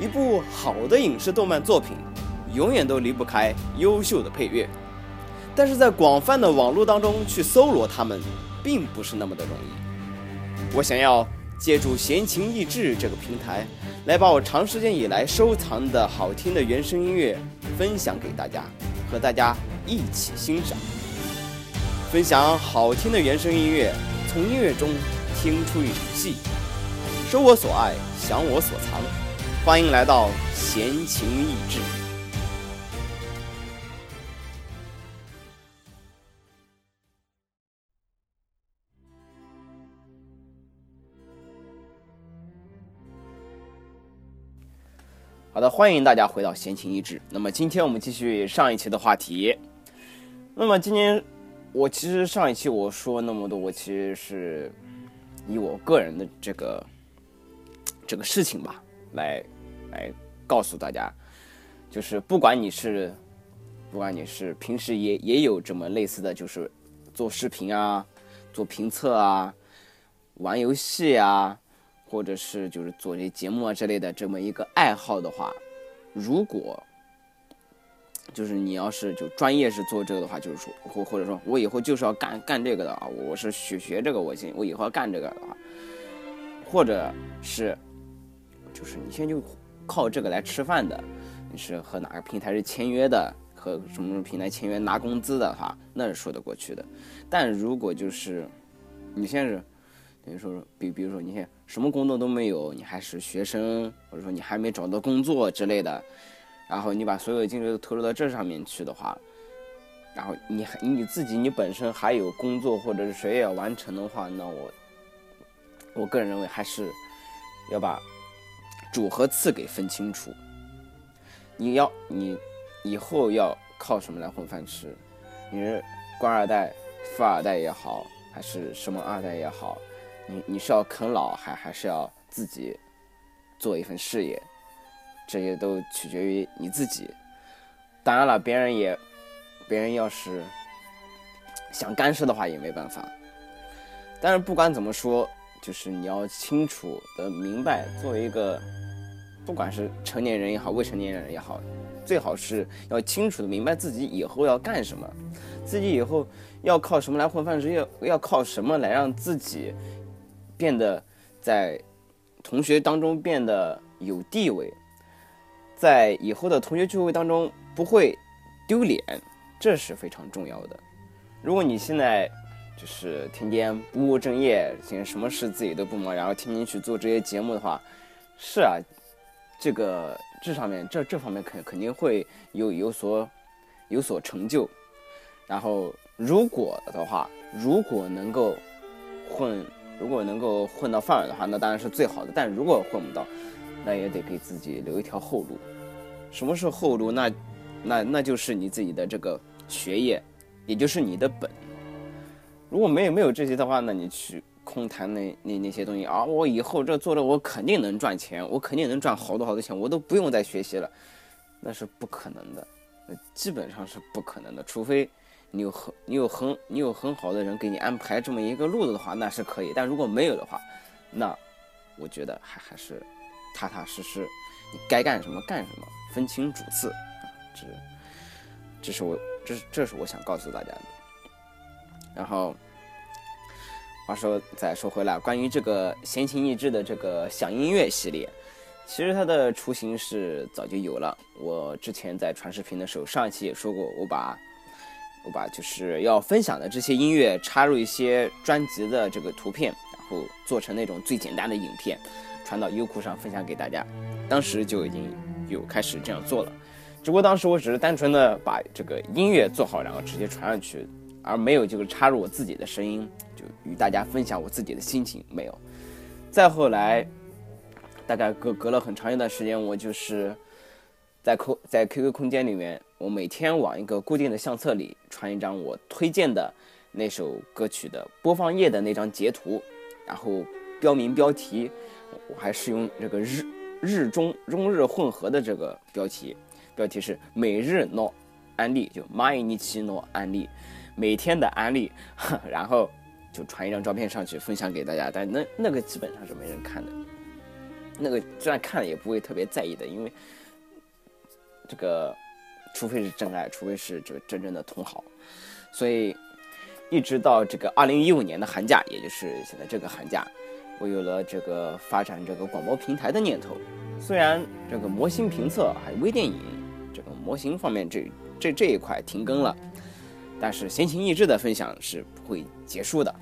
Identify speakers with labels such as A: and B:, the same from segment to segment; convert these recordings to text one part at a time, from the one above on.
A: 一部好的影视动漫作品，永远都离不开优秀的配乐。但是在广泛的网络当中去搜罗它们，并不是那么的容易。我想要借助闲情逸致这个平台，来把我长时间以来收藏的好听的原声音乐分享给大家，和大家一起欣赏。分享好听的原声音乐，从音乐中听出一场戏，收我所爱，享我所藏。欢迎来到闲情逸致。好的，欢迎大家回到闲情逸致。那么今天我们继续上一期的话题。那么今天我其实上一期我说那么多，我其实是以我个人的这个这个事情吧，来来告诉大家，就是不管你是不管你是平时也也有这么类似的就是做视频啊、做评测啊、玩游戏啊。或者是就是做这节目啊之类的这么一个爱好的话，如果就是你要是就专业是做这个的话，就是说或或者说我以后就是要干干这个的啊，我是学学这个，我先我以后要干这个的话，或者是就是你现在就靠这个来吃饭的，你是和哪个平台是签约的，和什么什么平台签约拿工资的话，那是说得过去的。但如果就是你现在是等于说比比如说你现在。什么工作都没有，你还是学生，或者说你还没找到工作之类的，然后你把所有的精力都投入到这上面去的话，然后你还你自己你本身还有工作或者是谁也要完成的话，那我我个人认为还是要把主和次给分清楚。你要你以后要靠什么来混饭吃？你是官二代、富二代也好，还是什么二代也好？你你是要啃老，还还是要自己做一份事业？这些都取决于你自己。当然了，别人也，别人要是想干涉的话，也没办法。但是不管怎么说，就是你要清楚的明白，作为一个不管是成年人也好，未成年人也好，最好是要清楚的明白自己以后要干什么，自己以后要靠什么来混饭吃，要要靠什么来让自己。变得在同学当中变得有地位，在以后的同学聚会当中不会丢脸，这是非常重要的。如果你现在就是天天不务正业，现在什么事自己都不忙，然后天天去做这些节目的话，是啊，这个这上面这这方面肯肯定会有有所有所成就。然后如果的话，如果能够混。如果能够混到饭碗的话，那当然是最好的。但如果混不到，那也得给自己留一条后路。什么是后路？那，那那就是你自己的这个学业，也就是你的本。如果没有没有这些的话，那你去空谈那那那些东西啊，我以后这做了，我肯定能赚钱，我肯定能赚好多好多钱，我都不用再学习了，那是不可能的，那基本上是不可能的，除非。你有很你有很你有很好的人给你安排这么一个路子的话，那是可以。但如果没有的话，那我觉得还还是踏踏实实，你该干什么干什么，分清主次啊。这这是我这是这是我想告诉大家的。然后话说再说回来，关于这个闲情逸致的这个响音乐系列，其实它的雏形是早就有了。我之前在传视频的时候，上一期也说过，我把。我把就是要分享的这些音乐插入一些专辑的这个图片，然后做成那种最简单的影片，传到优酷上分享给大家。当时就已经有开始这样做了，只不过当时我只是单纯的把这个音乐做好，然后直接传上去，而没有就是插入我自己的声音，就与大家分享我自己的心情没有。再后来，大概隔隔了很长一段时间，我就是在空在 QQ 空间里面。我每天往一个固定的相册里传一张我推荐的那首歌曲的播放页的那张截图，然后标明标题，我还是用这个日日中中日混合的这个标题，标题是每日诺安利，就蚂蚁尼奇诺安利，每天的安利，然后就传一张照片上去分享给大家，但那那个基本上是没人看的，那个虽然看了也不会特别在意的，因为这个除非是真爱，除非是这个真正的同好，所以一直到这个二零一五年的寒假，也就是现在这个寒假，我有了这个发展这个广播平台的念头。虽然这个模型评测还有微电影这个模型方面这这这一块停更了，但是闲情逸致的分享是不会结束的。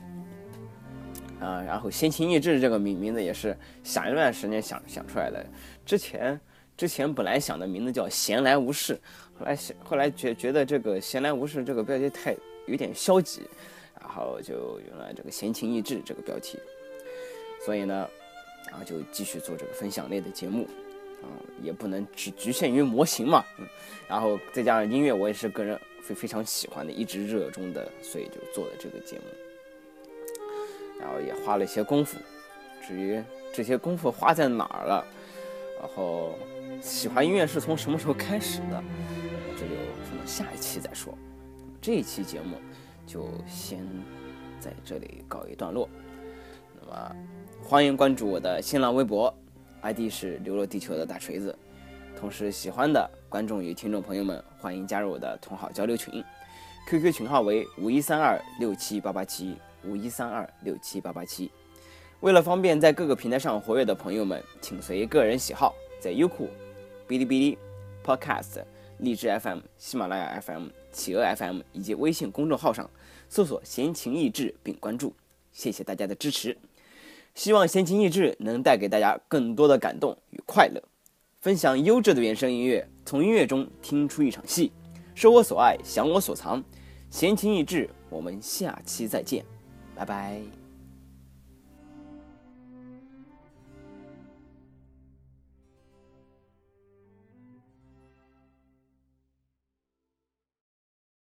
A: 啊，然后闲情逸致这个名名字也是想一段时间想想出来的。之前之前本来想的名字叫闲来无事，后来想后来觉觉得这个闲来无事这个标题太有点消极，然后就用了这个闲情逸致这个标题。所以呢，然后就继续做这个分享类的节目，嗯，也不能只局限于模型嘛，嗯，然后再加上音乐，我也是个人非非常喜欢的，一直热衷的，所以就做了这个节目。然后也花了一些功夫，至于这些功夫花在哪儿了，然后喜欢音乐是从什么时候开始的，这就放到下一期再说。这一期节目就先在这里告一段落。那么欢迎关注我的新浪微博，ID 是流落地球的大锤子。同时喜欢的观众与听众朋友们，欢迎加入我的同好交流群，QQ 群号为五一三二六七八八七。五一三二六七八八七，为了方便在各个平台上活跃的朋友们，请随个人喜好，在优酷、哔哩哔哩、Podcast、荔枝 FM、喜马拉雅 FM、企鹅 FM 以及微信公众号上搜索“闲情逸致”并关注。谢谢大家的支持，希望闲情逸致能带给大家更多的感动与快乐，分享优质的原声音乐，从音乐中听出一场戏，收我所爱，想我所藏。闲情逸致，我们下期再见。拜拜。